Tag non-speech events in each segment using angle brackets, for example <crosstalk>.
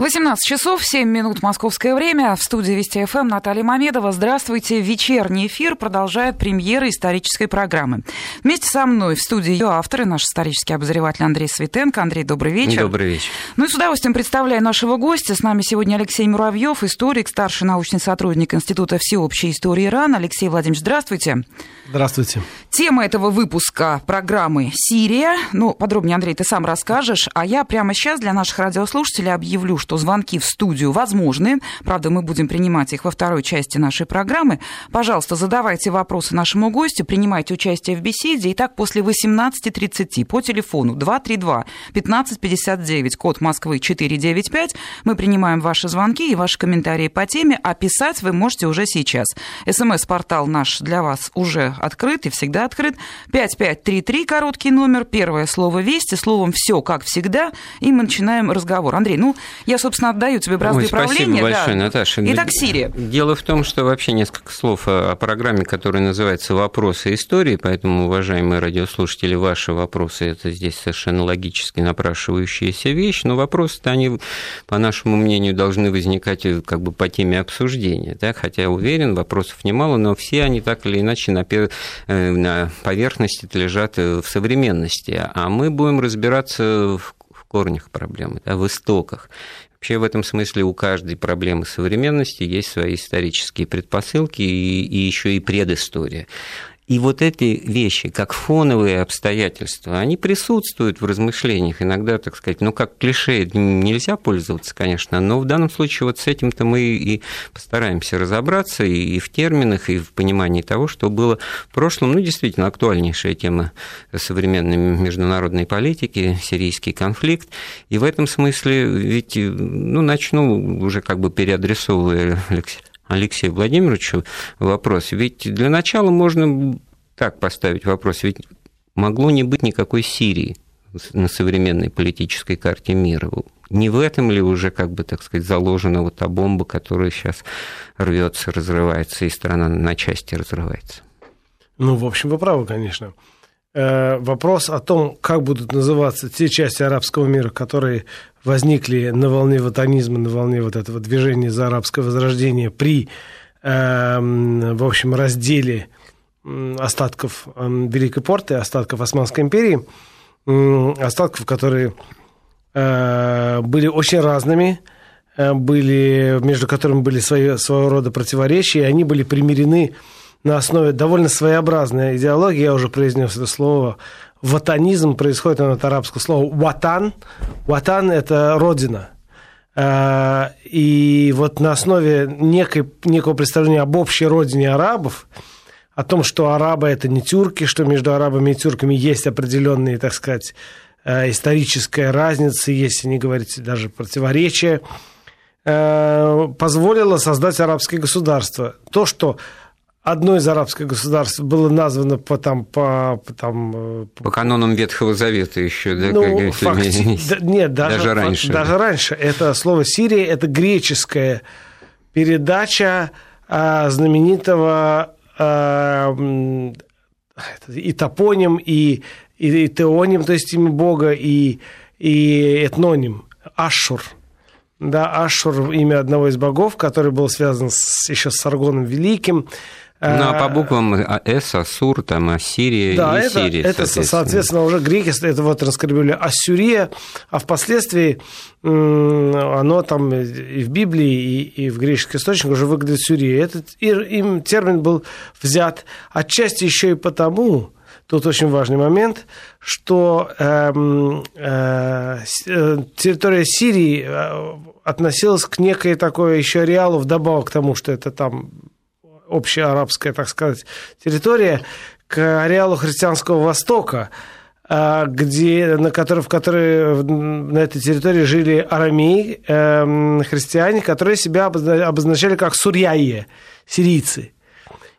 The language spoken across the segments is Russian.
18 часов 7 минут московское время. В студии Вести ФМ Наталья Мамедова. Здравствуйте. Вечерний эфир продолжает премьера исторической программы. Вместе со мной в студии ее авторы, наш исторический обозреватель Андрей Светенко. Андрей, добрый вечер. Добрый вечер. Ну и с удовольствием представляю нашего гостя. С нами сегодня Алексей Муравьев, историк, старший научный сотрудник Института всеобщей истории Ирана. Алексей Владимирович, здравствуйте. Здравствуйте. Тема этого выпуска программы «Сирия». Ну, подробнее, Андрей, ты сам расскажешь. А я прямо сейчас для наших радиослушателей объявлю, что звонки в студию возможны. Правда, мы будем принимать их во второй части нашей программы. Пожалуйста, задавайте вопросы нашему гостю, принимайте участие в беседе. Итак, после 18.30 по телефону 232-1559, код Москвы 495, мы принимаем ваши звонки и ваши комментарии по теме, а писать вы можете уже сейчас. СМС-портал наш для вас уже открыт и всегда открыт. 5533, короткий номер, первое слово «Вести», словом «все», как всегда, и мы начинаем разговор. Андрей, ну, я, собственно, отдаю тебе бразды Ой, правления. Спасибо большое, да. Наташа. Итак, Сирия. Дело в том, что вообще несколько слов о программе, которая называется «Вопросы истории», поэтому, уважаемые радиослушатели, ваши вопросы – это здесь совершенно логически напрашивающаяся вещь, но вопросы-то они, по нашему мнению, должны возникать как бы по теме обсуждения, да? хотя я уверен, вопросов немало, но все они так или иначе на, э, на поверхности лежат э, в современности, а мы будем разбираться в корнях проблемы, да, в истоках. Вообще в этом смысле у каждой проблемы современности есть свои исторические предпосылки и, и еще и предыстория. И вот эти вещи, как фоновые обстоятельства, они присутствуют в размышлениях. Иногда, так сказать, ну, как клише нельзя пользоваться, конечно, но в данном случае вот с этим-то мы и постараемся разобраться и в терминах, и в понимании того, что было в прошлом. Ну, действительно, актуальнейшая тема современной международной политики, сирийский конфликт. И в этом смысле ведь, ну, начну уже как бы переадресовывая Алексея Алексею Владимировичу вопрос. Ведь для начала можно так поставить вопрос. Ведь могло не быть никакой Сирии на современной политической карте мира. Не в этом ли уже, как бы, так сказать, заложена вот та бомба, которая сейчас рвется, разрывается, и страна на части разрывается? Ну, в общем, вы правы, конечно. Э, вопрос о том, как будут называться те части арабского мира, которые возникли на волне ватанизма, на волне вот этого движения за арабское возрождение при, эм, в общем, разделе остатков эм, Великой Порты, остатков Османской империи, остатков, которые э, были очень разными, э, были, между которыми были свои, своего рода противоречия, и они были примирены на основе довольно своеобразной идеологии, я уже произнес это слово, ватанизм происходит от арабского слова ватан. Ватан – это родина. А, и вот на основе некой, некого представления об общей родине арабов, о том, что арабы – это не тюрки, что между арабами и тюрками есть определенные, так сказать, а, историческая разница, если не говорить даже противоречия, а, позволило создать арабское государство. То, что одно из арабских государств было названо по, там, по, по, там, э, по, по канонам Ветхого Завета еще, да? Ну, факти... да, нет, даже, даже раньше. Даже раньше. Это слово Сирия, это греческая передача а, знаменитого а, и топоним, и, и, и теоним, то есть имя Бога, и, и этноним, Ашур. Да, Ашур – имя одного из богов, который был связан с, еще с Саргоном Великим. Ну, а по буквам С, Асур, там, Ассирия да, и это, Сирия, это, соответственно. соответственно, уже греки это вот раскрепили Ассурия, а впоследствии оно там и в Библии, и, и в греческих источниках уже выглядит Сюрия. Этот им термин был взят отчасти еще и потому, тут очень важный момент, что эм, э, э, территория Сирии э, относилась к некой такой еще ареалу, вдобавок к тому, что это там общеарабская, так сказать, территория, к ареалу христианского Востока, а, где, на которой, в которой на этой территории жили арамеи, э, христиане, которые себя обозначали как сурьяи, сирийцы.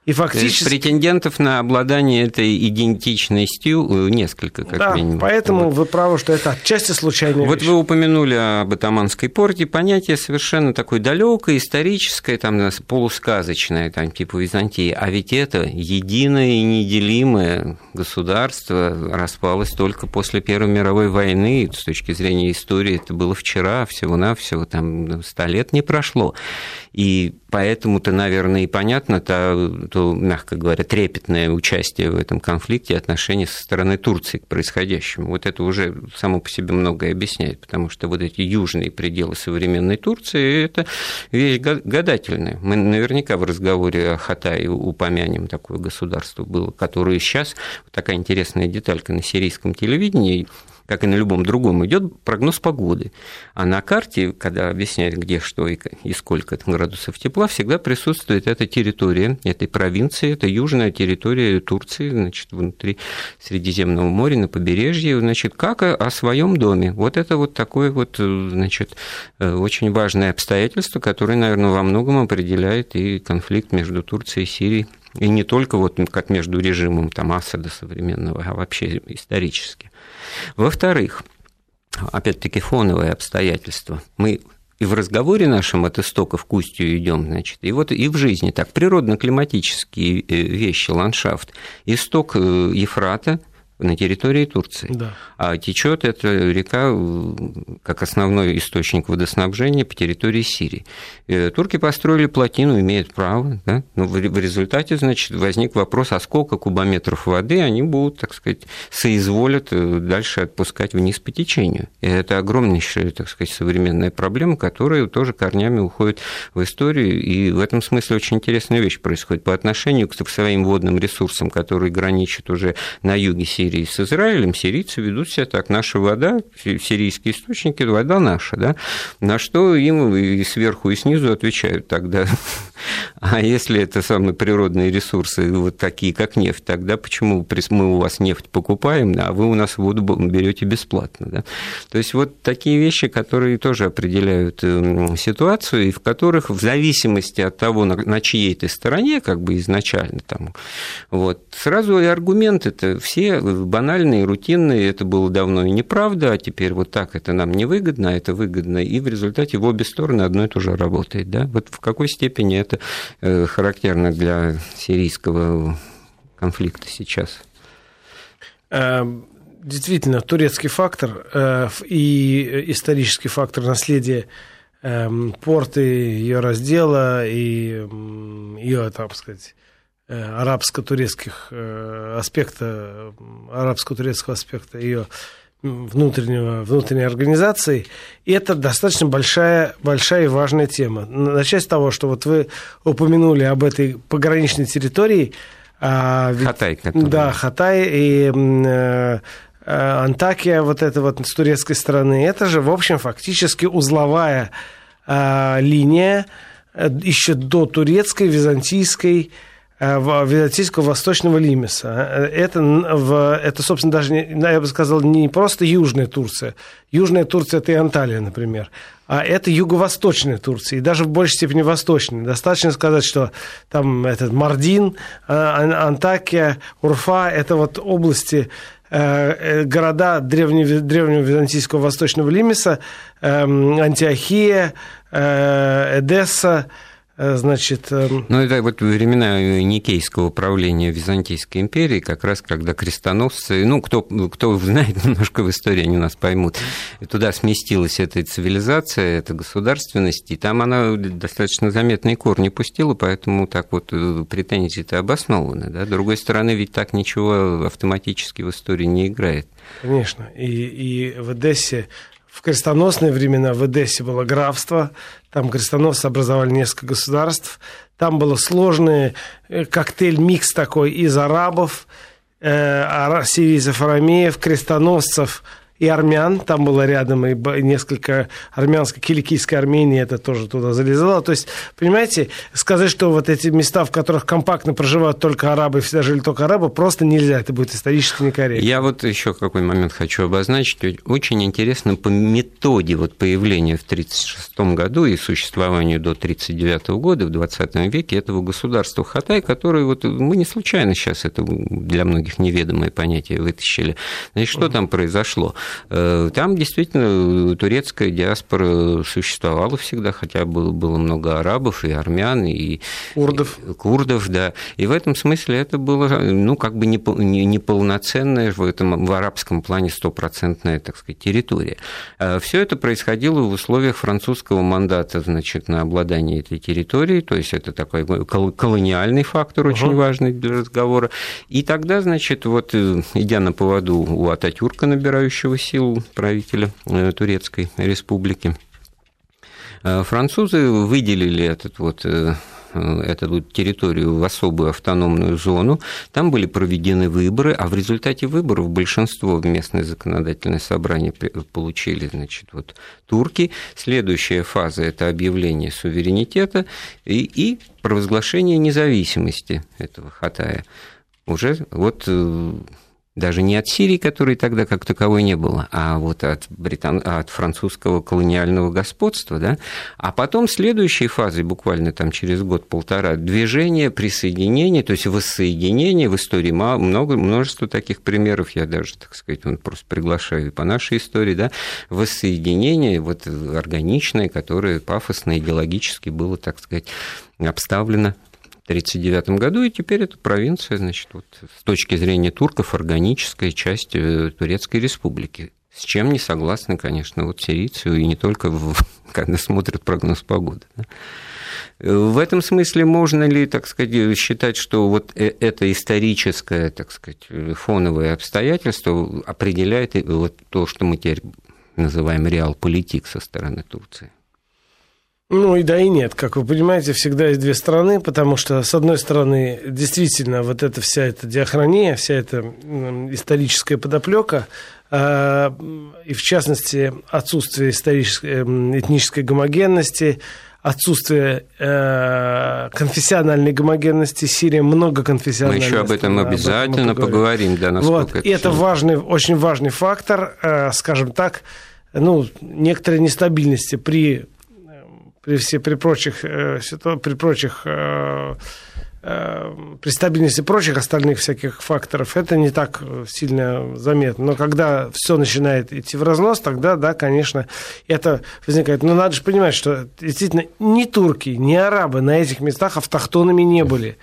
И фактически... претендентов на обладание этой идентичностью э, несколько, как да, минимум. поэтому вот. вы правы, что это отчасти случайная Вот вещь. вы упомянули об Атаманской порте, понятие совершенно такое далекое, историческое, там, полусказочное, там, типа Византии, а ведь это единое и неделимое государство распалось только после Первой мировой войны, с точки зрения истории это было вчера, всего-навсего, там, сто лет не прошло. И поэтому-то, наверное, и понятно то, то, мягко говоря, трепетное участие в этом конфликте, отношение со стороны Турции к происходящему. Вот это уже само по себе многое объясняет, потому что вот эти южные пределы современной Турции – это вещь гадательная. Мы наверняка в разговоре о Хатае упомянем такое государство было, которое сейчас, такая интересная деталька на сирийском телевидении, как и на любом другом, идет прогноз погоды. А на карте, когда объясняют, где что и, сколько градусов тепла, всегда присутствует эта территория этой провинции, это южная территория Турции, значит, внутри Средиземного моря, на побережье, значит, как о своем доме. Вот это вот такое вот, значит, э, очень важное обстоятельство, которое, наверное, во многом определяет и конфликт между Турцией и Сирией. И не только вот как между режимом там, Асада современного, а вообще исторически. Во-вторых, опять-таки фоновые обстоятельства. Мы и в разговоре нашем от истоков к устью идем, значит, и вот и в жизни так, природно-климатические э, вещи, ландшафт. Исток э, Ефрата на территории Турции. Да. А течет эта река как основной источник водоснабжения по территории Сирии. Э, турки построили плотину, имеют право, да? но в результате, значит, возник вопрос, а сколько кубометров воды они будут, так сказать, соизволят э, дальше отпускать вниз по течению. И это огромнейшая, так сказать, современная проблема, которая тоже корнями уходит в историю, и в этом смысле очень интересная вещь происходит по отношению к своим водным ресурсам, которые граничат уже на юге Сирии, Сирии с Израилем, сирийцы ведут себя так. Наша вода, сирийские источники, вода наша, да? На что им и сверху, и снизу отвечают тогда. <laughs> А если это самые природные ресурсы, вот такие, как нефть, тогда почему мы у вас нефть покупаем, а вы у нас воду берете бесплатно? Да? То есть вот такие вещи, которые тоже определяют эм, ситуацию, и в которых в зависимости от того, на чьей ты стороне, как бы изначально там, вот, сразу и аргументы-то все банальные, рутинные, это было давно и неправда, а теперь вот так это нам невыгодно, а это выгодно, и в результате в обе стороны одно и то же работает. Да? Вот в какой степени это э, характерно для сирийского конфликта сейчас? Эм, действительно, турецкий фактор э, и исторический фактор наследия эм, порты, ее раздела и ее, так сказать, арабско-турецких э, аспекта, арабско-турецкого аспекта ее внутреннего, внутренней организации. И это достаточно большая, большая и важная тема. Начать с того, что вот вы упомянули об этой пограничной территории. А, Хатай. Который... Да, Хатай и э, Антакия, вот это вот с турецкой стороны. Это же, в общем, фактически узловая а, линия еще до турецкой, византийской, Э, византийского восточного лимеса. Это, это, собственно, даже, я бы сказал, не просто Южная Турция. Южная Турция – это и Анталия, например. А это юго-восточная Турция, и даже в большей степени восточная. Достаточно сказать, что там этот Мардин, а, Антакия, Урфа – это вот области, э, города древнего, древнего византийского восточного лимеса, эм, Антиохия, э, Эдесса – Э, значит... Эм, ну, это вот времена Никейского правления Византийской империи, как раз когда крестоносцы, ну, кто, кто знает <laughs> немножко в истории, они нас поймут, туда сместилась эта цивилизация, эта государственность, и там она достаточно заметные корни пустила, поэтому так вот э, претензии-то обоснованы. Да? С другой стороны, ведь так ничего автоматически в истории не играет. Конечно. И, и в Одессе в крестоносные времена в Эдессе было графство, там крестоносцы образовали несколько государств, там был сложный э, коктейль-микс такой из арабов, э, сирийцев, арамеев, крестоносцев и армян, там было рядом и несколько армянской, киликийской Армении, это тоже туда залезало. То есть, понимаете, сказать, что вот эти места, в которых компактно проживают только арабы, всегда жили только арабы, просто нельзя, это будет исторически некорректно. Я вот еще какой момент хочу обозначить. Очень интересно по методе вот появления в 1936 году и существованию до 1939 года в 20 веке этого государства Хатай, которое вот мы не случайно сейчас это для многих неведомое понятие вытащили. Значит, что там произошло? Э, там действительно турецкая диаспора существовала всегда, хотя было, было много арабов и армян, и курдов. И, курдов, да. И в этом смысле это было, ну, как бы неполноценная в этом в арабском плане стопроцентная, так сказать, территория. Э, Все это происходило в условиях французского мандата, значит, на обладание этой территорией, то есть это такой колониальный фактор очень uh-huh. важный для разговора. И тогда, значит, вот э, идя на поводу у Ататюрка, набирающего силу правителя э, Турецкой республики, э, французы выделили этот вот эту территорию в особую автономную зону. Там были проведены выборы, а в результате выборов большинство в местное законодательное собрание получили значит, вот, турки. Следующая фаза – это объявление суверенитета и, и провозглашение независимости этого Хатая уже вот э, даже не от Сирии, которой тогда как таковой не было, а вот от, британ... от французского колониального господства, да, а потом следующей фазой, буквально там через год-полтора, движение присоединения, то есть воссоединение. В истории, много, множество таких примеров, я даже, так сказать, он просто приглашаю по нашей истории, да, воссоединение вот органичное, которое пафосно идеологически было, так сказать, обставлено 1939 году, и теперь это провинция, значит, вот, с точки зрения турков, органическая часть э, Турецкой республики. С чем не согласны, конечно, вот сирийцы, и не только, в, <laughs> когда смотрят прогноз погоды. Да? В этом смысле можно ли, так сказать, считать, что вот э, это историческое, так сказать, фоновое обстоятельство определяет вот то, что мы теперь называем реал-политик со стороны Турции? Ну и да, и нет. Как вы понимаете, всегда есть две стороны, потому что, с одной стороны, действительно, вот эта вся эта диахрония, вся эта историческая подоплека, а, и в частности, отсутствие исторической, этнической гомогенности, отсутствие э, конфессиональной гомогенности. Сирия многоконфессиональная. Мы еще об этом обязательно об этом поговорим, да, насколько вот. это... И это важный, очень важный фактор, э, скажем так, ну, некоторой нестабильности при при, все, при прочих, э, при прочих э, э, при стабильности прочих остальных всяких факторов это не так сильно заметно. Но когда все начинает идти в разнос, тогда, да, конечно, это возникает. Но надо же понимать, что действительно ни турки, ни арабы на этих местах автохтонами не были.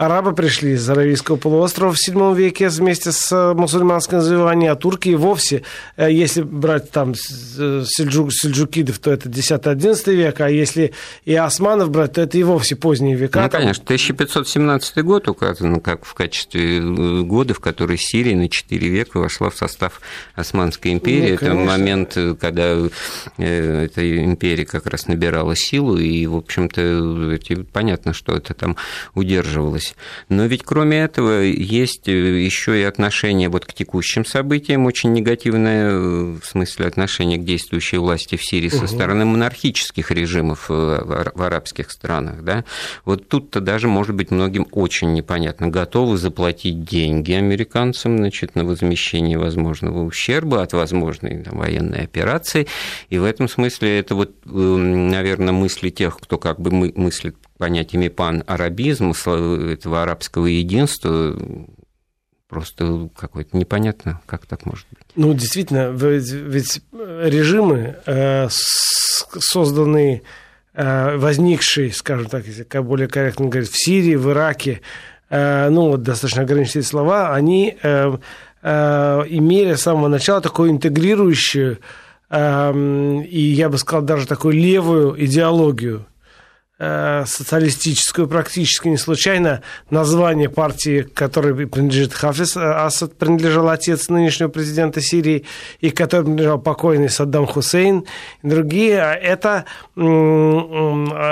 Арабы пришли из Аравийского полуострова в VII веке вместе с э, мусульманским завоеванием, а турки и вовсе, э, если брать там э, сельджук, сельджукидов, то это 10-11 век, а если и османов брать, то это и вовсе поздние века. Ну, конечно, 1517 год указан как в качестве года, в который Сирия на 4 века вошла в состав Османской империи. Ну, это момент, когда эта империя как раз набирала силу, и, в общем-то, понятно, что это там удерживалось есть. Но ведь кроме этого есть э, еще и отношение вот к текущим событиям, очень негативное э, в смысле отношения к действующей власти в Сирии угу. со стороны монархических режимов э, в арабских странах. Да? Вот тут-то даже, может быть, многим очень непонятно, готовы заплатить деньги американцам значит, на возмещение возможного ущерба от возможной там, военной операции. И в этом смысле это вот, наверное, мысли тех, кто как бы мыслит понятиями пан-арабизм, этого арабского единства, просто какое-то непонятно, как так может быть. Ну, действительно, ведь режимы, э, созданные, э, возникшие, скажем так, если более корректно говорить, в Сирии, в Ираке, э, ну, вот достаточно ограниченные слова, они имели с самого начала такую интегрирующую и, я бы сказал, даже такую левую идеологию социалистическую практически не случайно название партии, которой принадлежит Хафиз э, Асад, принадлежал отец нынешнего президента Сирии, и которой принадлежал покойный Саддам Хусейн, и другие. А это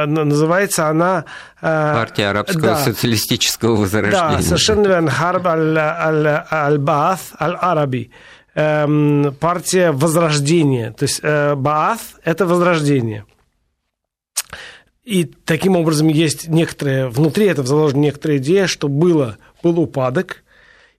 называется она... Э, Партия арабского да, социалистического возрождения. Да, совершенно верно. Харб аль-Баат аль-Араби. эм, партия Возрождения. То есть э, Бааth – это Возрождение. И таким образом есть некоторые, внутри этого заложена некоторая идея, что было, был упадок,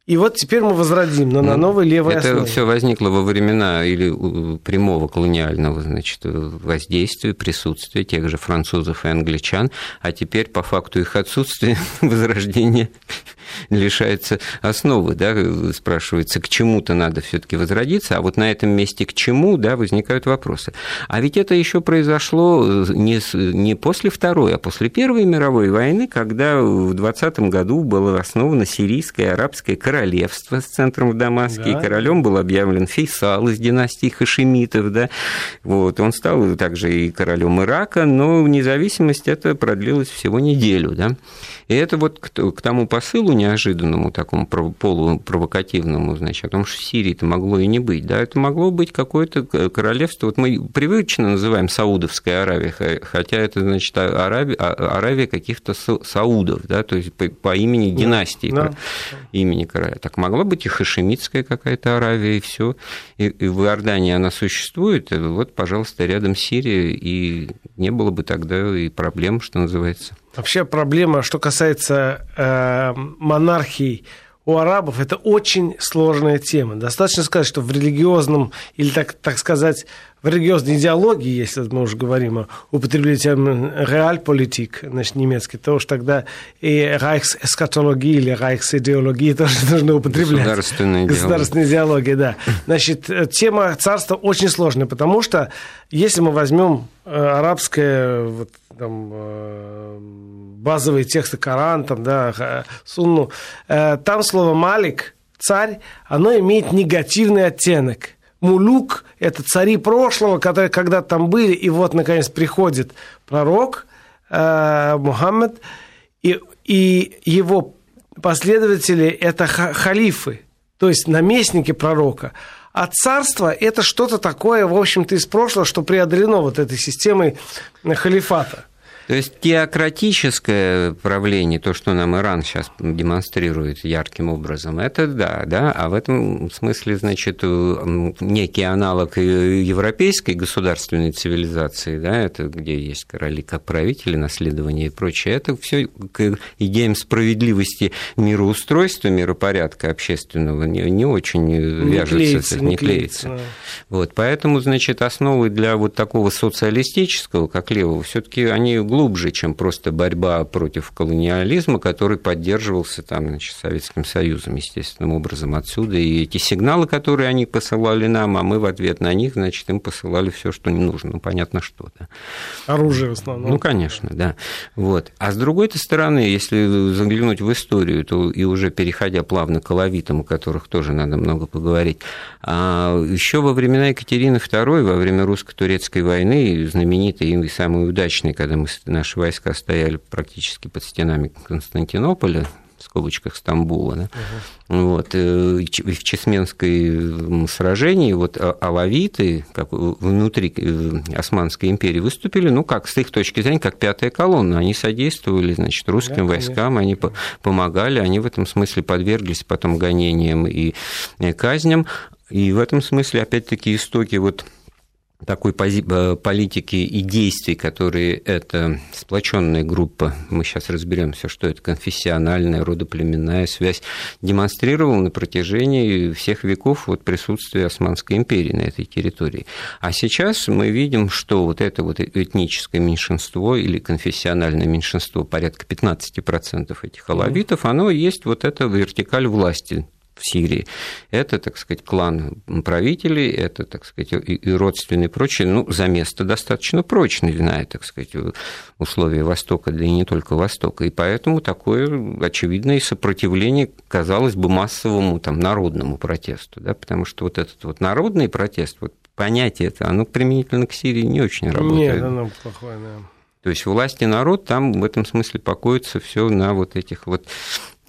и вот теперь мы возродим, но ну, на новой левой это основе. Это все возникло во времена или прямого колониального значит, воздействия, присутствия тех же французов и англичан, а теперь по факту их отсутствия <laughs> возрождения лишается основы, да, спрашивается, к чему-то надо все-таки возродиться, а вот на этом месте к чему, да, возникают вопросы. А ведь это еще произошло не, не после Второй, а после Первой мировой войны, когда в 20 году было основано сирийское арабское королевство с центром в Дамаске, да. и королем был объявлен Фейсал из династии Хашемитов, да, вот, он стал также и королем Ирака, но независимость это продлилась всего неделю, да, и это вот к тому посылу неожиданному, такому полупровокативному, значит, о том, что в Сирии это могло и не быть. Да, это могло быть какое-то королевство. Вот мы привычно называем Саудовская Аравия, хотя это, значит, Аравия, а, Аравия каких-то саудов, да, то есть по, по имени династии, да. имени короля. Так могло быть и хашемитская какая-то Аравия, и все. И, и в Иордании она существует, вот, пожалуйста, рядом Сирия, и не было бы тогда и проблем, что называется. Вообще проблема, что касается э, монархий у арабов, это очень сложная тема. Достаточно сказать, что в религиозном, или так, так сказать, в религиозной идеологии, если мы уже говорим о употреблении термина реальполитик, значит, немецкий, то уж тогда и райхс-эскатология или райхс-идеология <laughs> тоже нужно употреблять. Государственная идеология. Государственная идеология, да. <laughs> Значит, тема царства очень сложная, потому что если мы возьмем э, арабское, вот, там, э, базовые тексты Коран, там, да, Сунну, э, там слово «малик», царь, оно имеет негативный оттенок – Мулюк – это цари прошлого, которые когда-то там были, и вот, наконец, приходит пророк э, Мухаммед, и, и его последователи – это халифы, то есть наместники пророка. А царство – это что-то такое, в общем-то, из прошлого, что преодолено вот этой системой халифата. То есть теократическое правление, то, что нам Иран сейчас демонстрирует ярким образом, это да, да, а в этом смысле, значит, некий аналог европейской государственной цивилизации, да, это где есть короли как правители, наследование и прочее, это все к идеям справедливости мироустройства, миропорядка общественного не, не очень не вяжется, клеится, не, не клеится. клеится. Вот, поэтому, значит, основы для вот такого социалистического, как левого, все-таки они глубже глубже, чем просто борьба против колониализма, который поддерживался там, значит, Советским Союзом, естественным образом отсюда. И эти сигналы, которые они посылали нам, а мы в ответ на них, значит, им посылали все, что не нужно. Ну, понятно, что. Да. Оружие в основном. Ну, конечно, да. Вот. А с другой стороны, если заглянуть в историю, то и уже переходя плавно к алавитам, о которых тоже надо много поговорить, а еще во времена Екатерины II, во время русско-турецкой войны, знаменитой и самой удачной, когда мы наши войска стояли практически под стенами Константинополя, в скобочках Стамбула, да? угу. вот, э, в Чесменской сражении вот а, алавиты как внутри э, Османской империи выступили, ну, как с их точки зрения, как пятая колонна, они содействовали, значит, русским да, войскам, они помогали, они в этом смысле подверглись потом гонениям и э, казням, и в этом смысле, опять-таки, истоки вот такой э, политики и действий, которые эта сплоченная группа, мы сейчас разберемся, что это конфессиональная, родоплеменная связь, демонстрировала на протяжении всех веков вот присутствие Османской империи на этой территории. А сейчас мы видим, что вот это вот этническое меньшинство или конфессиональное меньшинство, порядка 15% этих алавитов, оно есть вот эта вертикаль власти в Сирии. Это, так сказать, клан правителей, это, так сказать, и родственные и прочее, ну, за место достаточно прочно, зная, так сказать, условия Востока, да и не только Востока. И поэтому такое очевидное сопротивление, казалось бы, массовому там, народному протесту, да, потому что вот этот вот народный протест, вот понятие это, оно применительно к Сирии не очень работает. Нет, оно плохое, да. То есть власть и народ там в этом смысле покоится все на вот этих вот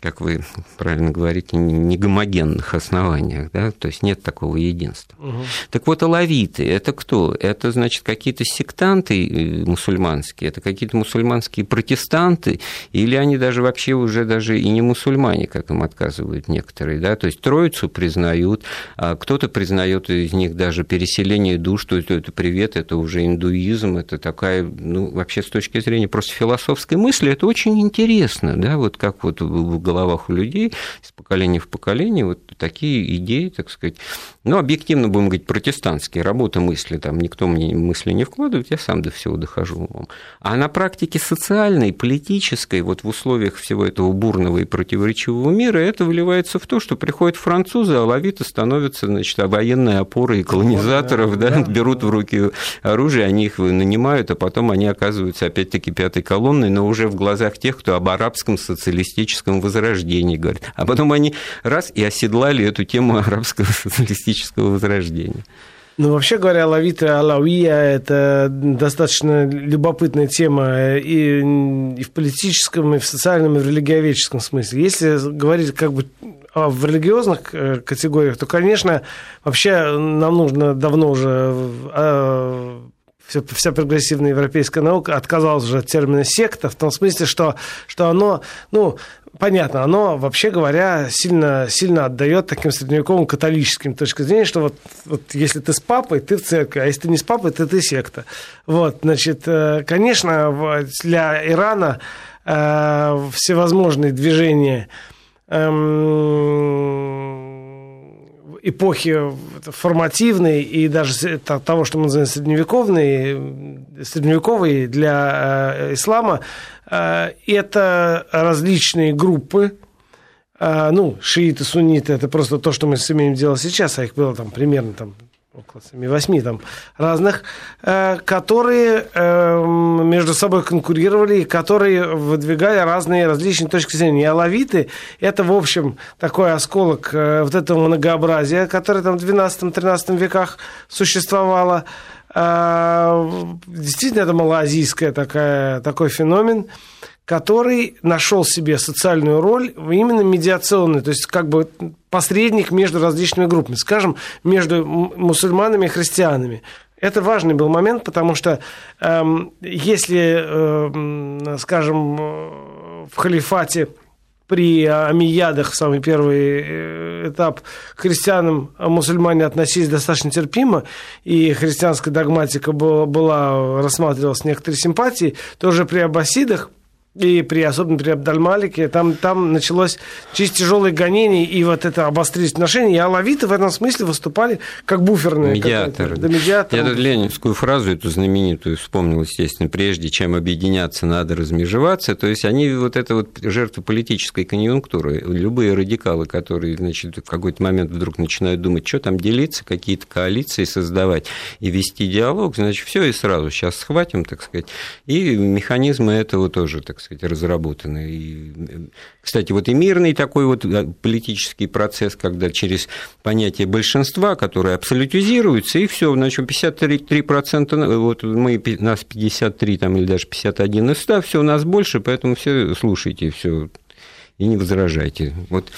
как вы правильно говорите, не гомогенных основаниях, да, то есть нет такого единства. Угу. Так вот, алавиты – это кто? Это, значит, какие-то сектанты э, мусульманские, это какие-то мусульманские протестанты, или они даже вообще уже даже и не мусульмане, как им отказывают некоторые, да, то есть Троицу признают, а кто-то признает из них даже переселение душ, то есть это привет, это уже индуизм, это такая, ну, вообще с точки зрения просто философской мысли, это очень интересно, да, вот как вот головах у людей из поколения в поколение вот такие идеи, так сказать, ну, объективно будем говорить, протестантские, работа мысли, там никто мне мысли не вкладывает, я сам до всего дохожу умом. А на практике социальной, политической, вот в условиях всего этого бурного и противоречивого мира, это выливается в то, что приходят французы, а лавиты становятся, значит, военной опорой колонизаторов, да, да, берут в руки оружие, они их нанимают, а потом они оказываются опять-таки пятой колонной, но уже в глазах тех, кто об арабском социалистическом возрождении говорит. А потом они раз и оседлали эту тему арабского социалистического возрождения. Ну, вообще говоря, Лавита Алауия – это достаточно любопытная тема и, и в политическом, и в социальном, и в религиоведческом смысле. Если говорить как бы в религиозных э, категориях, то, конечно, вообще нам нужно давно уже а, вся прогрессивная европейская наука отказалась уже от термина секта, в том смысле, что, что оно, ну, понятно, оно, вообще говоря, сильно, сильно отдает таким средневековым католическим точкам зрения, что вот, вот если ты с папой, ты в церкви, а если ты не с папой, то ты секта. Вот, значит, э, конечно, для Ирана э, всевозможные движения эм, эпохи формативной и даже того, что мы называем средневековной, средневековой для э, ислама, это различные группы, э, ну, шииты, сунниты, это просто то, что мы имеем дело сейчас, а их было там примерно там около 7-8 там разных, э, которые э, между собой конкурировали которые выдвигали разные различные точки зрения. И алавиты – это, в общем, такой осколок э, вот этого многообразия, которое там в 12-13 веках существовало. Действительно, это малоазийская такая, такой феномен который нашел себе социальную роль именно медиационную, то есть как бы посредник между различными группами, скажем, между мусульманами и христианами. Это важный был момент, потому что э, если, э, скажем, в халифате при Амиядах, самый первый э, этап, к христианам мусульмане относились достаточно терпимо, и христианская догматика была, была рассматривалась с некоторой симпатией, то уже при аббасидах и при, особенно при Абдальмалике, там, там началось чисто тяжелое гонение, и вот это обострились отношения, и алавиты в этом смысле выступали как буферные. Медиаторы. Да, медиаторы. Я тут ленинскую фразу эту знаменитую вспомнил, естественно, прежде чем объединяться, надо размежеваться, то есть они вот это вот жертвы политической конъюнктуры, любые радикалы, которые, значит, в какой-то момент вдруг начинают думать, что там делиться, какие-то коалиции создавать и вести диалог, значит, все и сразу сейчас схватим, так сказать, и механизмы этого тоже, так сказать, разработаны. И, кстати, вот и мирный такой вот э, политический процесс, когда через понятие большинства, которое абсолютизируется, и все, значит, 53%, вот мы, нас 53 там, или даже 51 из 100, все у нас больше, поэтому все слушайте, все и не возражайте. Вот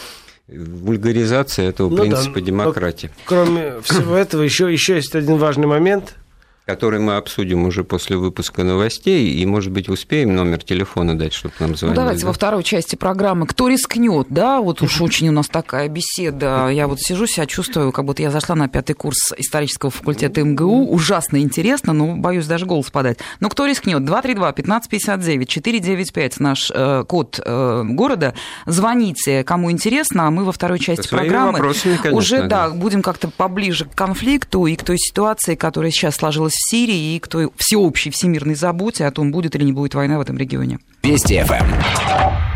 вульгаризация этого ну, принципа да, демократии. Кроме всего этого, еще, еще есть один важный момент – который мы обсудим уже после выпуска новостей, и, может быть, успеем номер телефона дать, чтобы нам звонили. Ну, давайте да? во второй части программы. Кто рискнет, да? Вот уж <laughs> очень у нас такая беседа. Я вот сижу, себя чувствую, как будто я зашла на пятый курс исторического факультета МГУ. Ужасно интересно, но боюсь даже голос подать. Но кто рискнет? 232-1559, 495 наш э, код э, города. Звоните, кому интересно, а мы во второй части программы конечно, уже да, да, будем как-то поближе к конфликту и к той ситуации, которая сейчас сложилась в Сирии и к той всеобщей всемирной заботе о том, будет или не будет война в этом регионе. Вести ФМ.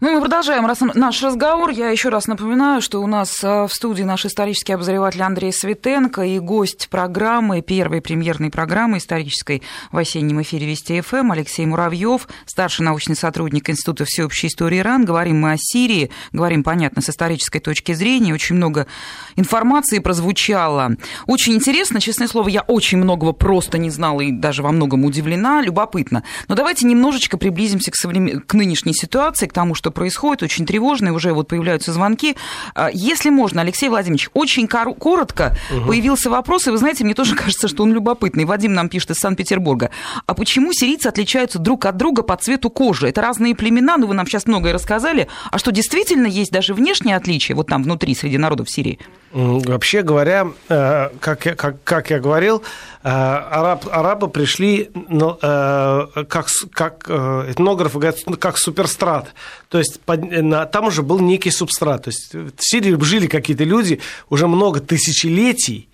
Ну, мы продолжаем наш разговор. Я еще раз напоминаю, что у нас э, в студии наш исторический обозреватель Андрей Светенко и гость программы, первой премьерной программы исторической в осеннем эфире Вести ФМ Алексей Муравьев, старший научный сотрудник Института всеобщей истории РАН. Говорим мы о Сирии, говорим, понятно, с исторической точки зрения. Очень много информации прозвучало. Очень интересно, честное слово, я очень многого просто не знала и даже во многом удивлена, любопытно. Но давайте немножечко приблизимся к, современ... к нынешней ситуации, к тому, что происходит, очень тревожно, и уже вот появляются звонки. А, если можно, Алексей Владимирович, очень коротко угу. появился вопрос, и вы знаете, мне тоже <laughs> кажется, что он любопытный. Вадим нам пишет из Санкт-Петербурга. А почему сирийцы отличаются друг от друга по цвету кожи? Это разные племена, ну вы нам сейчас многое рассказали. А что действительно есть даже внешние отличия вот там внутри, среди народов Сирии? Вообще говоря, э, как я, как, как я говорил, э, араб, арабы пришли э, как, как этнографы говорят, как суперстрат. То есть там уже был некий субстрат. То есть в Сирии жили какие-то люди уже много тысячелетий,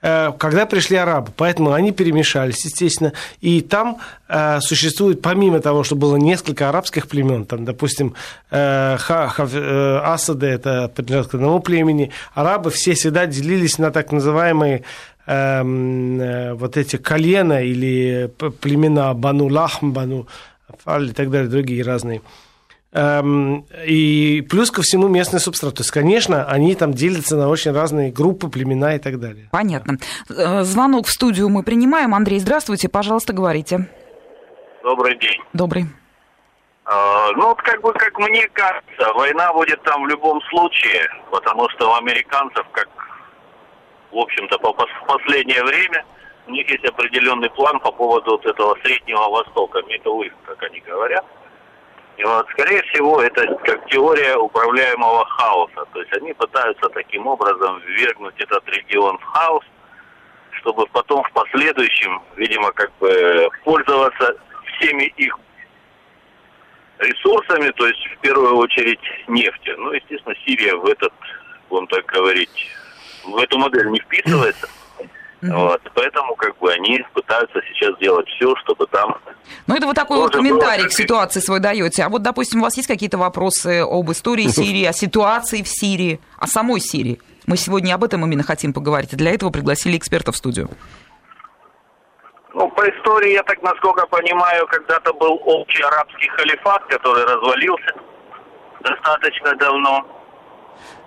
когда пришли арабы. Поэтому они перемешались, естественно. И там э, существует, помимо того, что было несколько арабских племен, там, допустим, э, э, Асады, это принадлежат к одному племени, арабы все всегда делились на так называемые эм, э, вот эти колена или племена Бану Лахм, Бану Фаль и так далее, другие разные. Эм, и плюс ко всему местный субстрат. То есть, конечно, они там делятся на очень разные группы, племена и так далее. Понятно. Э, звонок в студию мы принимаем. Андрей, здравствуйте, пожалуйста, говорите. Добрый день. Добрый. Uh, ну, вот как бы, как мне кажется, война будет там в любом случае, потому что у американцев, как, в общем-то, по в последнее время, у них есть определенный план по поводу вот этого Среднего Востока, Middle East, как они говорят. Вот, скорее всего, это как теория управляемого хаоса. То есть они пытаются таким образом ввергнуть этот регион в хаос, чтобы потом в последующем, видимо, как бы пользоваться всеми их ресурсами, то есть в первую очередь нефтью. Ну, естественно, Сирия в этот, будем так говорить, в эту модель не вписывается. Mm-hmm. Вот, поэтому как бы они пытаются сейчас сделать все, чтобы там. Ну это вот такой вот комментарий к ситуации свой даете. А вот, допустим, у вас есть какие-то вопросы об истории <laughs> Сирии, о ситуации в Сирии, о самой Сирии? Мы сегодня об этом именно хотим поговорить. И для этого пригласили экспертов в студию. Ну, по истории, я так насколько понимаю, когда-то был общий арабский халифат, который развалился достаточно давно.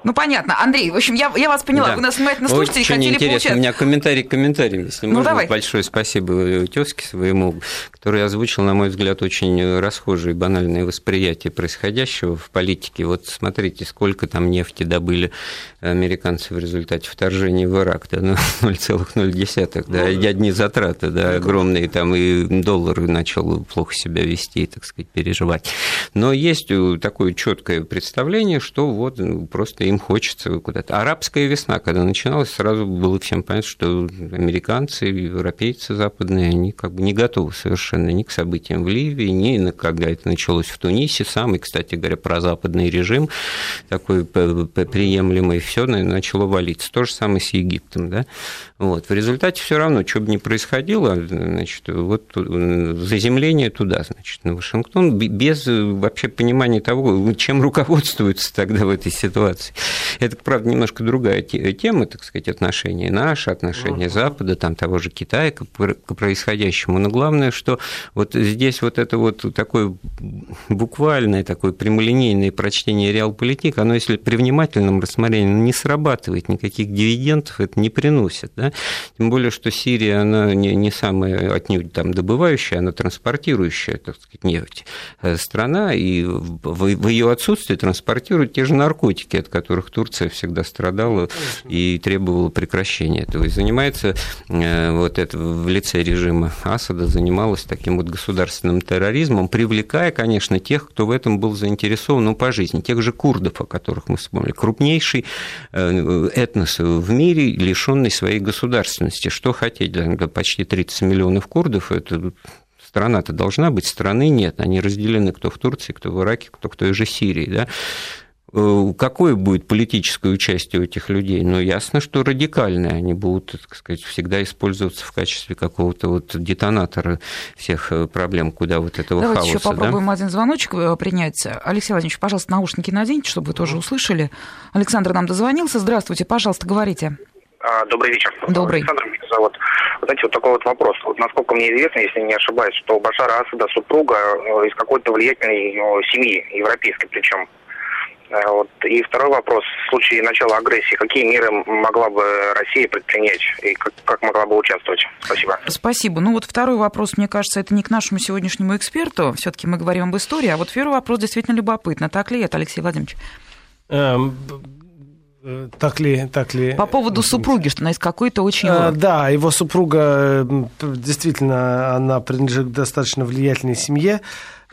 Ну, понятно. Андрей, в общем, я, я вас поняла. Да. Вы нас внимательно слушаете Очень и хотели интересно. получать... У меня комментарий к комментариям, если ну, можно. Давай. Большое спасибо тезке своему, который озвучил, на мой взгляд, очень расхожее и банальное восприятие происходящего в политике. Вот смотрите, сколько там нефти добыли американцы в результате вторжения в Ирак. Да, ну, <laughs> 0,0, да, и одни затраты, да, огромные, там и доллар начал плохо себя вести, так сказать, переживать. Но есть такое четкое представление, что вот ну, просто им хочется куда-то. Арабская весна, когда начиналась, сразу было всем понятно, что американцы, европейцы западные, они как бы не готовы совершенно ни к событиям в Ливии, ни когда это началось в Тунисе. Самый, кстати говоря, прозападный режим, такой приемлемый, все начало валиться. То же самое с Египтом. Да? Вот. В результате все равно, что бы ни происходило, значит, вот заземление туда, значит, на Вашингтон, без вообще понимания того, чем руководствуются тогда в этой ситуации. Это, правда, немножко другая тема, так сказать, отношения наши, отношения Запада, там того же Китая к происходящему. Но главное, что вот здесь вот это вот такое буквальное, такое прямолинейное прочтение реалполитик, оно, если при внимательном рассмотрении, не срабатывает, никаких дивидендов это не приносит. Да? Тем более, что Сирия, она не, не самая отнюдь там добывающая, она транспортирующая, так сказать, нефть э, страна, и в, в ее отсутствии транспортируют те же наркотики, от которых Турция всегда страдала и требовала прекращения этого. И занимается э, вот это в лице режима Асада занималась таким вот государственным терроризмом, привлекая, конечно, тех, кто в этом был заинтересован, ну, по жизни, тех же курдов, о которых мы вспомнили. Крупнейший э, этнос в мире, лишенный своей государственности. Что хотеть? Почти 30 миллионов курдов, это страна-то должна быть, страны нет. Они разделены кто в Турции, кто в Ираке, кто в той же Сирии. Да? Э, какое будет политическое участие у этих людей? Ну, ясно, что радикальное. Они будут, так сказать, всегда использоваться в качестве какого-то вот детонатора всех э, проблем, куда вот этого Давайте хаоса. еще попробуем да? один звоночек э, принять. Алексей Владимирович, пожалуйста, наушники наденьте, чтобы вы тоже услышали. Александр нам дозвонился. Здравствуйте, пожалуйста, говорите. А, добрый вечер. Добрый. Александр меня зовут. Знаете, вот такой вот вопрос. Вот насколько мне известно, если не ошибаюсь, что Башара Асада супруга из какой-то влиятельной семьи, европейской причем. Э, вот. И второй вопрос. В случае начала агрессии, какие меры могла бы Россия предпринять и как, как могла бы участвовать? Спасибо. Спасибо. Ну вот второй вопрос, мне кажется, это не к нашему сегодняшнему эксперту. Все-таки мы говорим об истории. А вот первый вопрос действительно любопытно. Так ли это, Алексей Владимирович? Эм, э, так ли, так ли? По поводу супруги, что она из какой-то очень... А, да, его супруга действительно, она принадлежит к достаточно влиятельной семье.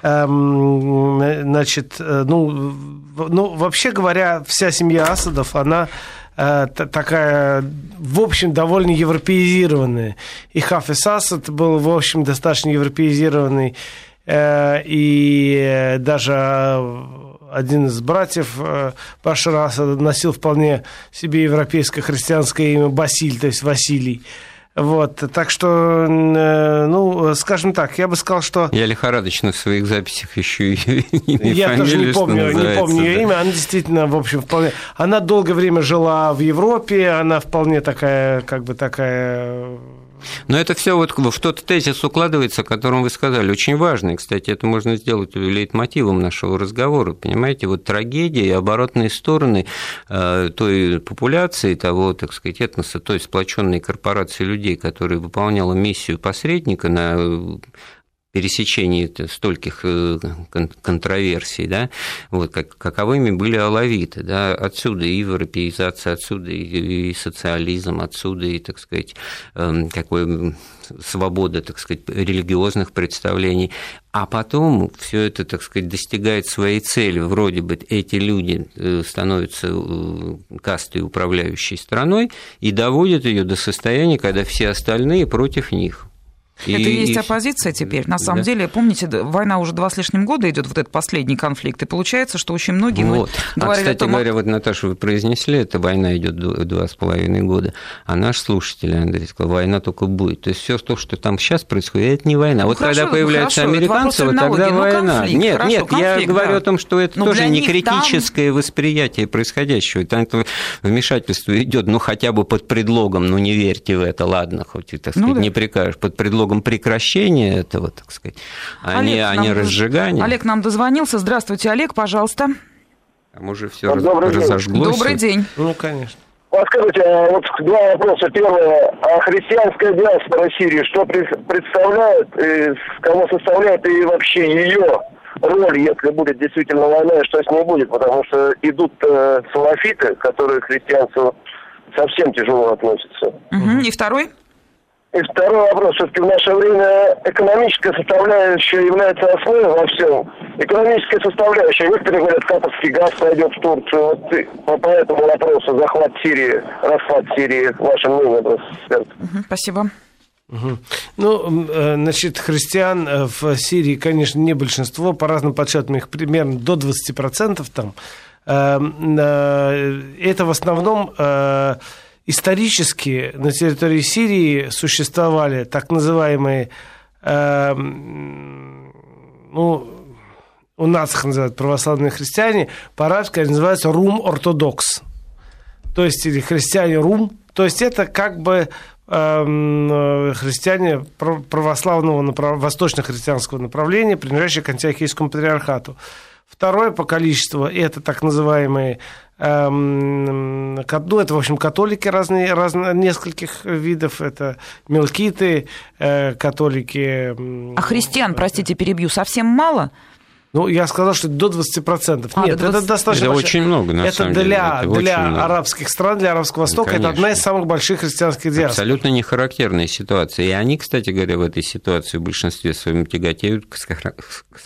Эм, значит, э, ну, ну, вообще говоря, вся семья Асадов, она э, такая, в общем, довольно европеизированная. И Хафиз Асад был, в общем, достаточно европеизированный. Э, и даже один из братьев Башара Асада носил вполне себе европейское христианское имя Басиль, то есть Василий. Вот, так что, э, ну, скажем так, я бы сказал, что... Я лихорадочно в своих записях еще и имя, Я тоже не помню, не помню ее имя, она действительно, в общем, вполне... Она долгое время жила в Европе, она вполне такая, как бы такая но это все вот в тот тезис укладывается, о котором вы сказали, очень важный. Кстати, это можно сделать лейтмотивом нашего разговора. Понимаете, вот трагедия и оборотные стороны э, той популяции, того, так сказать, этноса, той сплоченной корпорации людей, которая выполняла миссию посредника на пересечении стольких э, контроверсий, да, вот, как, каковыми были алавиты, да, отсюда и европеизация, отсюда и, социализм, отсюда и, так сказать, эм, какой свобода, так сказать, религиозных представлений, а потом все это, так сказать, достигает своей цели. Вроде бы эти люди э, становятся э, кастой, управляющей страной, и доводят ее до состояния, когда все остальные против них. И, это и есть оппозиция теперь. На самом да. деле, помните, война уже два с лишним года идет, вот этот последний конфликт, и получается, что очень многие вот. мы а, кстати о том... говоря, вот, Наташа, вы произнесли, эта война идет два с половиной года, а наш слушатель, Андрей, сказал, война только будет. То есть все то, что там сейчас происходит, это не война. Ну, вот хорошо, когда появляются хорошо, американцы, вот тогда ну, война. Конфликт, нет, хорошо, нет, конфликт, я да. говорю о том, что это Но тоже не критическое там... восприятие происходящего. Там вмешательство идет, ну, хотя бы под предлогом, ну, не верьте в это, ладно, хоть так ну сказать, ну, да. не прикажешь, под предлогом предлогом прекращения этого, так сказать, а не, а не разжигания. Олег нам дозвонился. Здравствуйте, Олег, пожалуйста. А мы уже все Добрый разожглось. День. Добрый день. Ну, конечно. Подскажите, а вот два вопроса. Первое, а христианская диаспора Сирии, что представляет, и кого составляет, и вообще ее роль, если будет действительно война, и что с ней будет, потому что идут э, салафиты, которые к христианству совсем тяжело относятся. Угу. И второй? И второй вопрос. Все-таки в наше время экономическая составляющая является основой во всем. Экономическая составляющая. Некоторые говорят, катарский газ пойдет в Турцию. Вот по этому вопросу захват Сирии, расхват Сирии. Ваше мнение, просто, Спасибо. Угу. Ну, э, значит, христиан э, в Сирии, конечно, не большинство. По разным подсчетам их примерно до 20% там. Эм, э, это в основном исторически на территории Сирии существовали так называемые, э, ну, у нас их называют православные христиане, по-арабски они называются рум-ортодокс. То есть, или христиане рум. То есть, это как бы эм, христиане православного, восточно-христианского направления, принадлежащие к антиохийскому патриархату. Второе по количеству – это так называемые Эм, ну, это, в общем, католики разные, разные, нескольких видов. Это мелкиты, э, католики. А христиан, простите, перебью, совсем мало? Ну, я сказал, что до 20%. А, Нет, 20... это достаточно Это очень много, на это самом для, деле. Это для много. арабских стран, для Арабского Востока, Конечно. это одна из самых больших христианских диаспор. Абсолютно не характерная ситуация. И они, кстати говоря, в этой ситуации в большинстве своем тяготеют к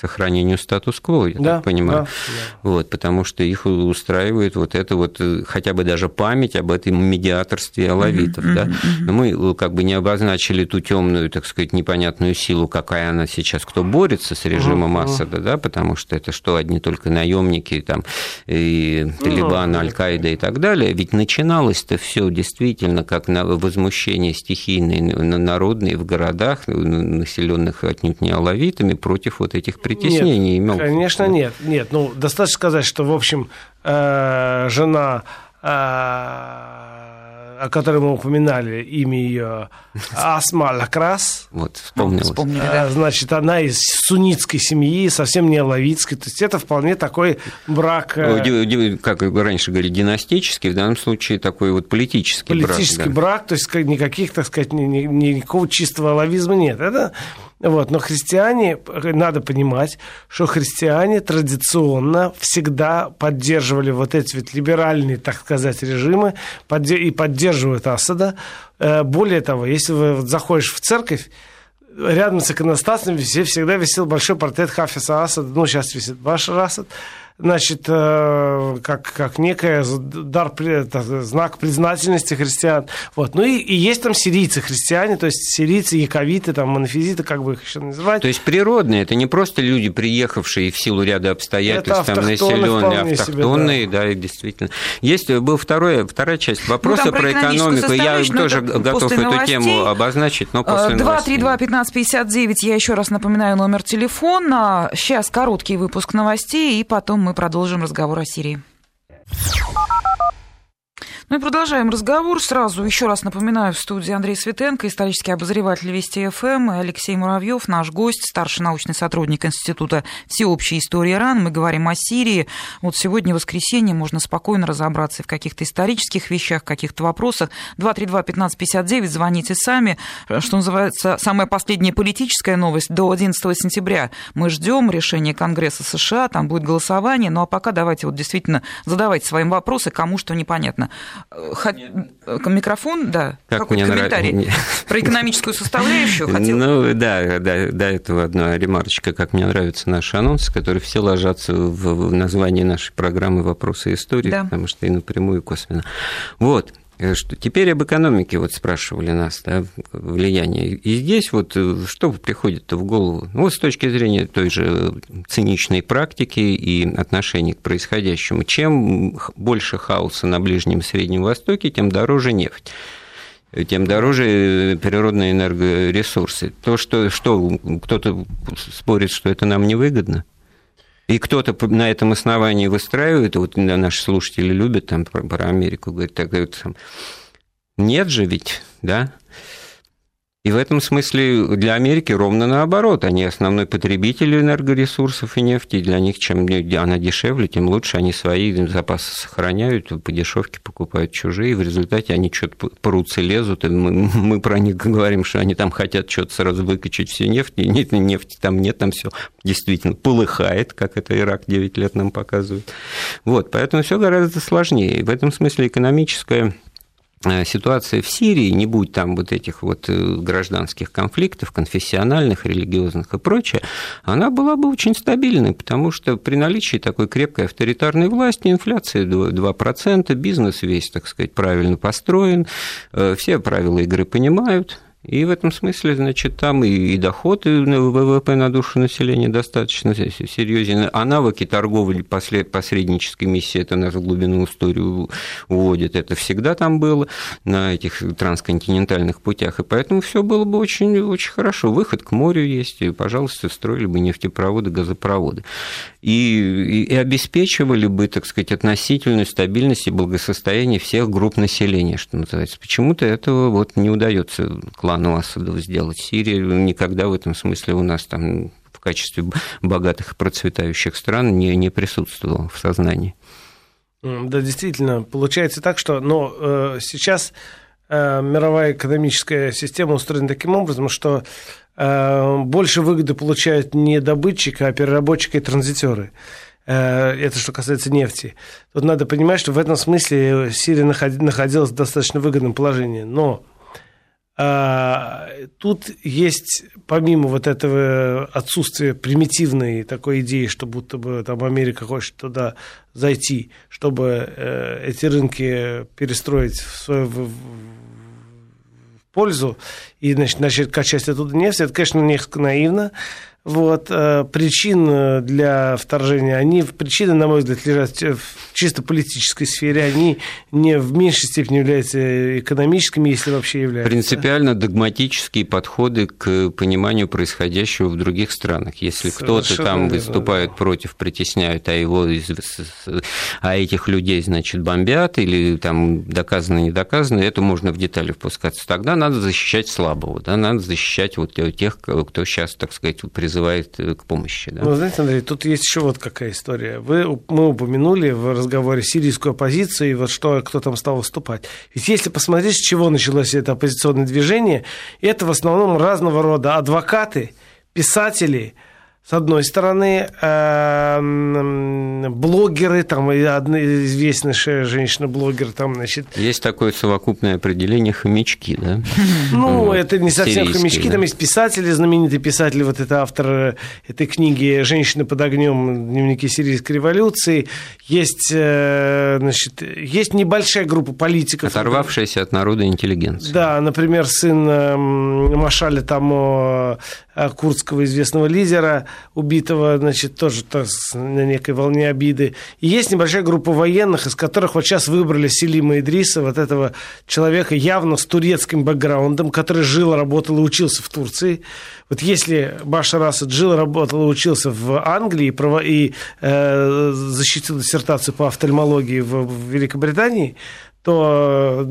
сохранению статус-кво, я да, так понимаю. Да, да. Вот, потому что их устраивает вот это вот, э, хотя бы даже память об этом медиаторстве алавитов. Mm-hmm, да? Mm-hmm. Но мы э, как бы не обозначили ту темную, так сказать, непонятную силу, какая она сейчас, кто борется с режимом mm-hmm. Асада, да, потому что это что, одни только наемники, там, и Талибан, ну, Аль-Каида и так далее. Ведь начиналось-то все действительно как на возмущение стихийное, народное в городах, населенных отнюдь не алавитами, против вот этих притеснений. Нет, конечно, нет. Нет, ну, достаточно сказать, что, в общем, э, жена э, о которой мы упоминали, имя ее <laughs> Асма Лакрас. Вот, вспомнил. Вспомнили, да. Значит, она из суннитской семьи, совсем не алавитской. То есть это вполне такой брак... Э, как раньше говорили, династический, в данном случае такой вот политический, политический брак. Политический да. брак, то есть никаких, так сказать, никакого чистого алавизма нет. Это вот, но христиане, надо понимать, что христиане традиционно всегда поддерживали вот эти вот либеральные, так сказать, режимы и поддерживают Асада. Э, более того, если вы заходишь в церковь, рядом с иконостасом всегда висел большой портрет Хафиса Асада, ну, сейчас висит Башар Асад, значит, э, как, как некая дар, знак признательности христиан. Вот. Ну и, и есть там сирийцы христиане, то есть сирийцы, яковиты, там, монофизиты, как бы их еще называть. То есть природные, это не просто люди, приехавшие в силу ряда обстоятельств, там, населенные, автохтонные, себе, да. да, действительно. Есть, был второй, вторая часть вопроса ну, про, про экономику. Я тоже готов эту новостей. тему обозначить, но после 232-1559, я еще раз напоминаю номер телефона. Сейчас короткий выпуск новостей, и потом мы продолжим разговор о Сирии. Мы продолжаем разговор. Сразу еще раз напоминаю, в студии Андрей Светенко, исторический обозреватель Вести ФМ, и Алексей Муравьев, наш гость, старший научный сотрудник Института всеобщей истории Ирана. Мы говорим о Сирии. Вот сегодня воскресенье, можно спокойно разобраться в каких-то исторических вещах, каких-то вопросах. 232-1559, звоните сами. Что называется, самая последняя политическая новость до 11 сентября. Мы ждем решения Конгресса США, там будет голосование. Ну а пока давайте вот действительно задавайте свои вопросы, кому что непонятно. Хот... Микрофон, да, как какой комментарий нрав... <laughs> про экономическую составляющую хотел? Ну, да, да, до этого одна ремарочка, как мне нравятся наши анонсы, которые все ложатся в название нашей программы «Вопросы истории», да. потому что и напрямую, и косвенно. Вот, Э, что теперь об экономике вот спрашивали нас, да, влияние. И здесь вот э, что приходит-то в голову? Ну, вот с точки зрения той же циничной практики и отношения к происходящему. Чем больше хаоса на Ближнем и Среднем Востоке, тем дороже нефть тем дороже природные энергоресурсы. То, что, что кто-то спорит, что это нам невыгодно, и кто-то на этом основании выстраивает, вот наши слушатели любят там про, про Америку, говорят, так, говорят, нет же ведь, да? И в этом смысле для Америки ровно наоборот. Они основной потребитель энергоресурсов и нефти. Для них чем она дешевле, тем лучше они свои запасы сохраняют, по дешевке покупают чужие. В результате они что-то прутся, лезут. И мы, мы про них говорим, что они там хотят что-то сразу выкачать всю нефть. И нет, нефти там нет, там все действительно полыхает, как это Ирак 9 лет нам показывает. Вот, поэтому все гораздо сложнее. И в этом смысле экономическая ситуация в Сирии, не будь там вот этих вот э, гражданских конфликтов, конфессиональных, религиозных и прочее, она была бы очень стабильной, потому что при наличии такой крепкой авторитарной власти инфляция 2%, бизнес весь, так сказать, правильно построен, э, все правила игры понимают, и в этом смысле, значит, там и, и доходы ВВП на душу населения достаточно серьезен, а навыки торговли посреднической миссии, это нас в глубину историю уводит, это всегда там было на этих трансконтинентальных путях, и поэтому все было бы очень, очень хорошо. Выход к морю есть, и, пожалуйста, строили бы нефтепроводы, газопроводы. И, и обеспечивали бы, так сказать, относительную стабильность и благосостояние всех групп населения, что называется. Почему-то этого вот не удается клану Асадов сделать. Сирия никогда в этом смысле у нас там в качестве богатых и процветающих стран не, не присутствовала в сознании. Да, действительно, получается так, что но, э, сейчас э, мировая экономическая система устроена таким образом, что э, больше выгоды получают не добытчик, а переработчик и транзитеры. Э, это что касается нефти. Тут надо понимать, что в этом смысле Сирия находилась в достаточно выгодном положении. Но тут есть, помимо вот этого отсутствия примитивной такой идеи, что будто бы там Америка хочет туда зайти, чтобы э, эти рынки перестроить в свою в пользу и значит, начать качать оттуда нефть, это, конечно, несколько наивно. Вот, э, причин для вторжения, они, причины, на мой взгляд, лежат в чисто политической сфере, они не в меньшей степени являются экономическими, если вообще являются. Принципиально догматические подходы к пониманию происходящего в других странах. Если кто-то там выступает да. против, притесняют, а его, а этих людей, значит, бомбят или там доказано, не доказано, это можно в детали впускаться. Тогда надо защищать слабого, да, надо защищать вот тех, кто сейчас, так сказать, призывает э, к помощи. Да. Ну, знаете, Андрей, тут есть еще вот какая история. Вы, мы упомянули в разговоре сирийскую оппозицию и вот что, кто там стал выступать. Ведь если посмотреть, с чего началось это оппозиционное движение, это в основном разного рода адвокаты, писатели, с одной стороны, эм, блогеры, там одна известнейшая женщина-блогер, там, значит... Есть такое совокупное определение хомячки, да? Ну, это не совсем хомячки, там есть писатели, знаменитый писатель, вот это автор этой книги «Женщины под огнем. Дневники сирийской революции». Есть, э, значит, есть небольшая группа политиков. Оторвавшаяся от народа интеллигенция. Да, например, сын эм, Машаля Тамо, э, курдского известного лидера, убитого, значит, тоже так, на некой волне обиды. И есть небольшая группа военных, из которых вот сейчас выбрали Селима Идриса, вот этого человека явно с турецким бэкграундом, который жил, работал и учился в Турции. Вот если Башар Асад жил, работал и учился в Англии и, э, защитил диссертацию по офтальмологии в Великобритании, то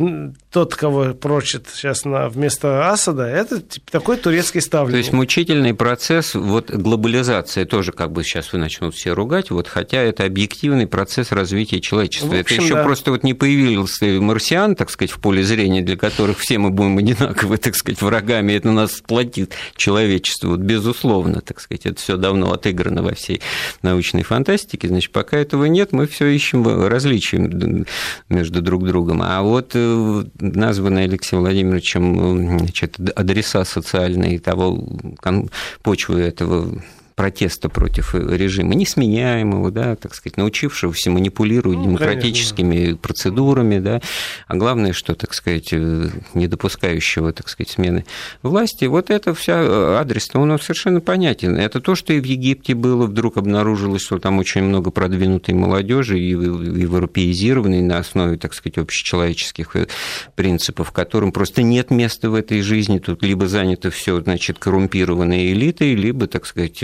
тот, кого прочит сейчас на, вместо Асада, это типа, такой турецкий ставленник. То есть мучительный процесс, вот глобализация тоже как бы сейчас вы начнут все ругать, вот, хотя это объективный процесс развития человечества. общем, это еще да. просто вот не появился марсиан, так сказать, в поле зрения, для которых все мы будем одинаковы, <laughs> так сказать, врагами, это нас сплотит человечество, вот безусловно, так сказать, это все давно отыграно во всей научной фантастике, значит, пока этого нет, мы все ищем различия между друг другом. А вот э, названные Алексеем Владимировичем значит, адреса социальные того почвы этого протеста против режима, несменяемого, да, так сказать, научившегося манипулировать ну, демократическими конечно. процедурами, да, а главное, что, так сказать, э, не допускающего, так сказать, смены власти, вот это вся э, адрес он совершенно понятен. Это то, что и в Египте было, вдруг обнаружилось, что там очень много продвинутой молодежи и европеизированной на основе, так сказать, общечеловеческих э, принципов, которым просто нет места в этой жизни, тут либо занято все, значит, коррумпированные элиты, либо, так сказать,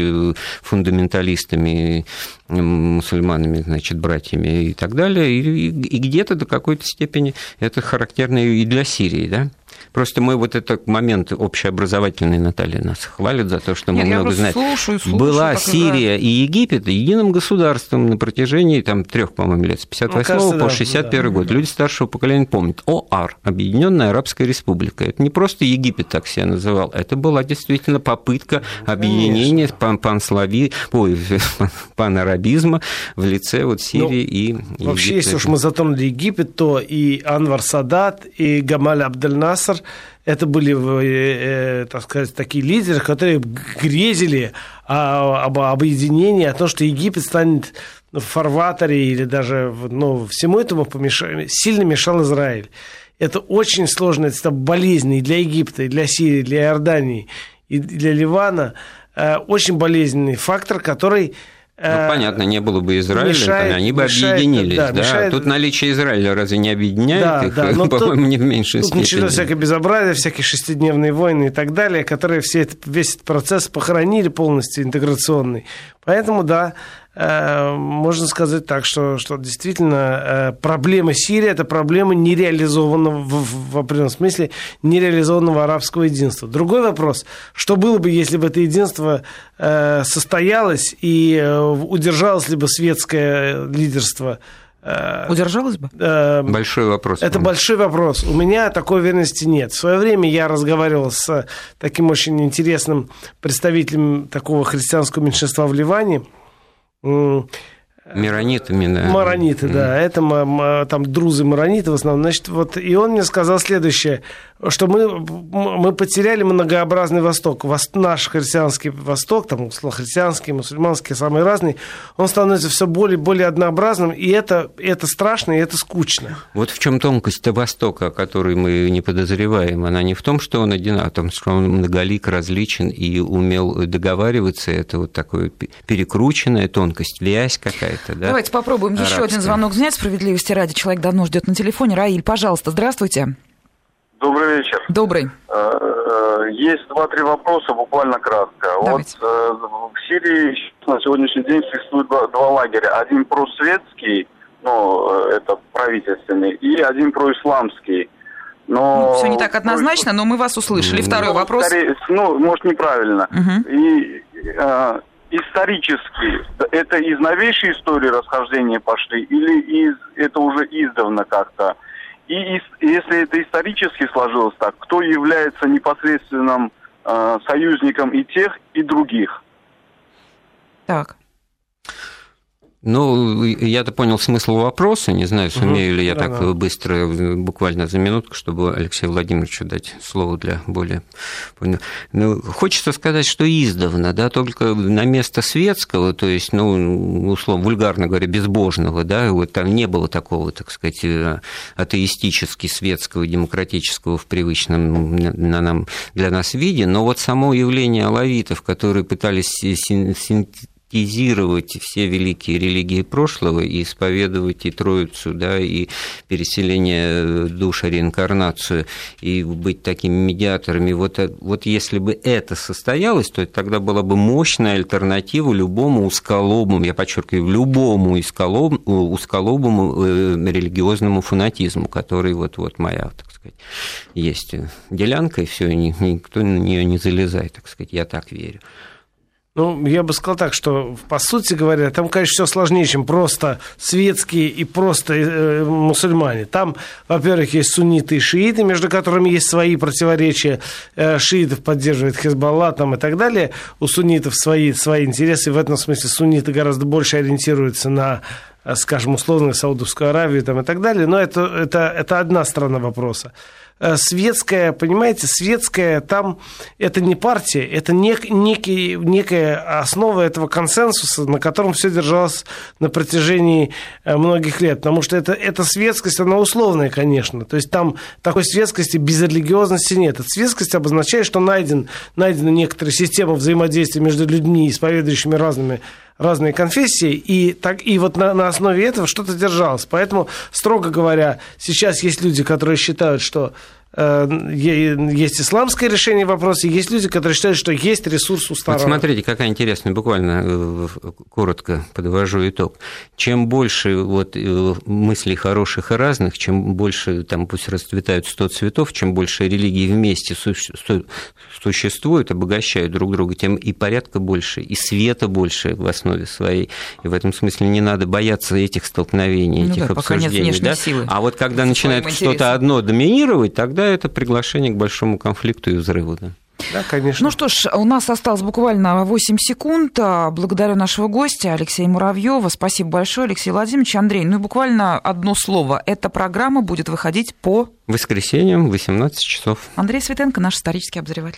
фундаменталистами, мусульманами, значит, братьями и так далее. И, и где-то до какой-то степени это характерно и для Сирии, да? Просто мы вот этот момент общеобразовательный, Наталья, нас хвалит за то, что мы Нет, много знаем. Слушаю, слушаю, Была Сирия и Египет единым государством на протяжении там, трех, по-моему, лет, с 58 ну, по 61 да, год. Люди старшего поколения помнят. ОАР, Объединенная Арабская Республика. Это не просто Египет так себя называл, это была действительно попытка объединения пан панслави, ой, <laughs> панарабизма в лице вот Сирии ну, и Египта. Вообще, если уж мы затронули Египет, то и Анвар Садат, и Гамаль Абдель Это были, э, э, так сказать, такие лидеры, которые грезили об объединении, о том, что Египет станет в фарватере или даже ну, всему этому помешали, сильно мешал Израиль. Это очень сложно, это болезнь и для Египта, и для Сирии, и для Иордании, и для Ливана. Э, очень болезненный фактор, который ну, э, понятно, не было бы Израиля, мешает, они бы мешает, объединились. Да, да? Мешает... Тут наличие Израиля разве не объединяет да, их? Да, <laughs> по-моему, не в меньшей тут степени. Началось всякое безобразие, всякие шестидневные войны и так далее, которые все это, весь этот процесс похоронили полностью интеграционный. Поэтому, да, можно сказать так, что, что действительно э, проблема Сирии – это проблема нереализованного, в, в определенном смысле, нереализованного арабского единства. Другой вопрос, что было бы, если бы это единство э, состоялось и удержалось ли бы светское лидерство Удержалось бы? Большой вопрос. Это большой вопрос. У меня такой уверенности нет. В свое время я разговаривал с таким очень интересным представителем такого христианского меньшинства в Ливане – Э, Маронитами, да. Марониты, да. Это там друзы марониты в основном. Значит, вот, и он мне сказал следующее, что мы, мы потеряли многообразный Восток. Наш христианский Восток, там, христианский, мусульманский, самый разный, он становится все более и более однообразным, и это, это страшно, и это скучно. Вот в чем тонкость Востока, о которой мы не подозреваем. Она не в том, что он один, а в том, что он многолик, различен и умел договариваться. Это вот такая перекрученная тонкость, вязь какая-то. Да? Давайте попробуем Арабская. еще один звонок снять. Справедливости ради. Человек давно ждет на телефоне. Раиль, пожалуйста, здравствуйте. Добрый вечер. Добрый. Э, э, есть два-три вопроса, буквально кратко. Давайте. Вот э, в Сирии на сегодняшний день существует два, два лагеря. Один просветский, ну, это правительственный, и один происламский. Но... Ну, все не так однозначно, но мы вас услышали. Второй ну, вопрос. Скорее, ну, может, неправильно. Угу. И э, исторически, это из новейшей истории расхождения пошли, или из, это уже издавна как-то? И если это исторически сложилось так, кто является непосредственным э, союзником и тех, и других? Так. Ну, я-то понял смысл вопроса, не знаю, сумею угу, ли я да, так да. быстро, буквально за минутку, чтобы Алексею Владимировичу дать слово для более... Ну, хочется сказать, что издавна, да, только на место светского, то есть, ну, условно, вульгарно говоря, безбожного, да, вот там не было такого, так сказать, э, атеистически светского, демократического в привычном на нам, для нас виде, но вот само явление алавитов, которые пытались синтезировать все великие религии прошлого и исповедовать и Троицу, да, и переселение душ, реинкарнацию, и быть такими медиаторами. Вот, вот если бы это состоялось, то тогда была бы мощная альтернатива любому узколобому, я подчеркиваю, любому узколоб, узколобому э, религиозному фанатизму, который вот, вот моя, так сказать, есть делянка, и все, никто на нее не залезает, так сказать, я так верю. Ну, я бы сказал так, что, по сути говоря, там, конечно, все сложнее, чем просто светские и просто э, мусульмане. Там, во-первых, есть сунниты и шииты, между которыми есть свои противоречия. Э, шиитов поддерживает Хизбалла там, и так далее. У суннитов свои, свои интересы. В этом смысле сунниты гораздо больше ориентируются на э, скажем, условно, Саудовскую Аравию там, и так далее. Но это, это, это одна сторона вопроса. Э, светская, понимаете, светская, там это не партия, это нек, некий, некая основа этого консенсуса, на котором все держалось на протяжении э, многих лет. Потому что это, эта светскость, она условная, конечно. То есть там такой светскости без религиозности нет. Эта светскость обозначает, что найден, найдена некоторая система взаимодействия между людьми, исповедующими разными разные конфессии, и, так, и вот на, на основе этого что-то держалось. Поэтому, строго говоря, сейчас есть люди, которые считают, что есть исламское решение вопроса, есть люди, которые считают, что есть ресурс у сторон. Вот смотрите, какая интересная, буквально э, коротко подвожу итог. Чем больше вот э, мыслей хороших и разных, чем больше там пусть расцветают сто цветов, чем больше религий вместе существуют, обогащают друг друга, тем и порядка больше, и света больше в основе своей. И в этом смысле не надо бояться этих столкновений, ну этих да, обсуждений. да? Силы. А вот когда начинает что-то одно доминировать, тогда это приглашение к большому конфликту и взрыву. Да. Да, конечно. Ну что ж, у нас осталось буквально 8 секунд. Благодарю нашего гостя Алексея Муравьева. Спасибо большое, Алексей Владимирович. Андрей, ну и буквально одно слово. Эта программа будет выходить по... Воскресеньям в 18 часов. Андрей Светенко, наш исторический обозреватель.